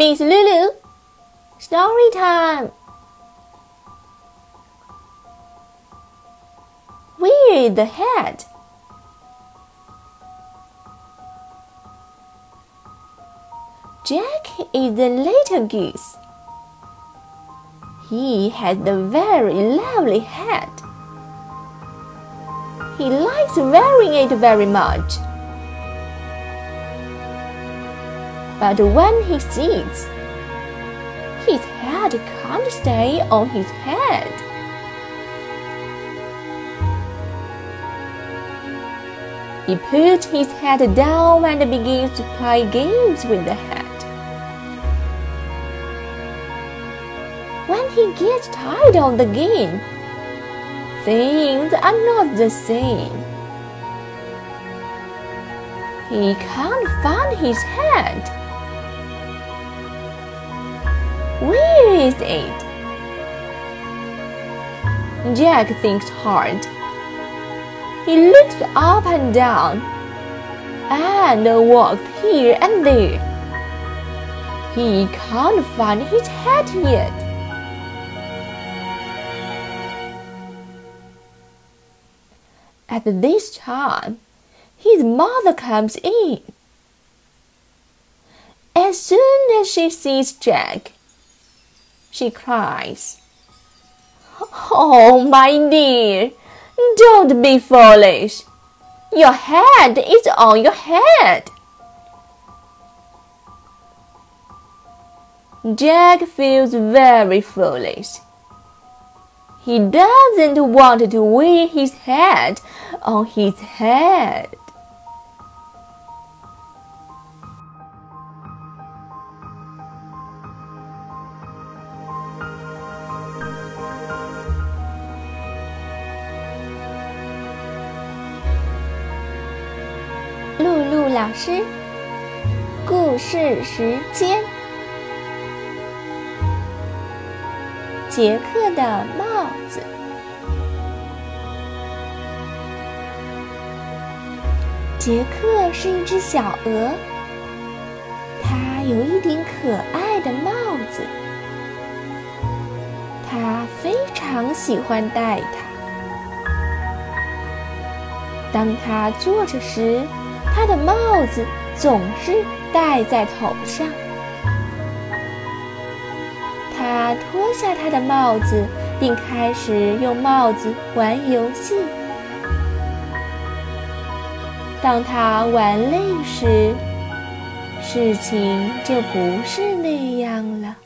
Miss Lulu, story time. Where is the hat? Jack is the little goose. He has a very lovely hat. He likes wearing it very much. But when he sits, his head can't stay on his head. He puts his head down and begins to play games with the hat. When he gets tired of the game, things are not the same. He can't find his hat. Where is it? Jack thinks hard. He looks up and down and walks here and there. He can't find his hat yet. At this time, his mother comes in. As soon as she sees Jack, she cries, Oh, my dear, don't be foolish. Your head is on your head. Jack feels very foolish. He doesn't want to wear his head on his head. 露露老师，故事时间。杰克的帽子。杰克是一只小鹅，它有一顶可爱的帽子，它非常喜欢戴它。当他坐着时，他的帽子总是戴在头上。他脱下他的帽子，并开始用帽子玩游戏。当他玩累时，事情就不是那样了。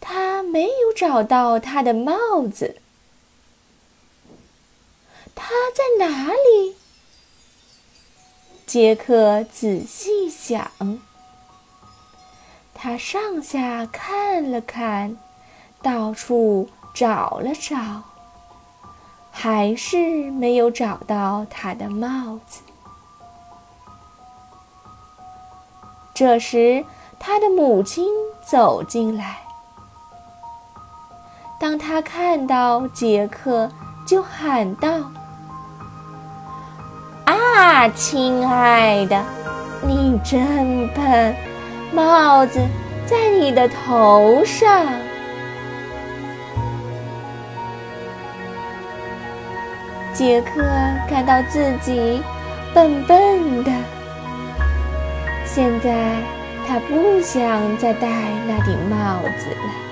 他没有找到他的帽子，它在哪里？杰克仔细想。他上下看了看，到处找了找，还是没有找到他的帽子。这时，他的母亲走进来。当他看到杰克，就喊道：“亲爱的，你真笨！”帽子在你的头上。杰克感到自己笨笨的，现在他不想再戴那顶帽子了。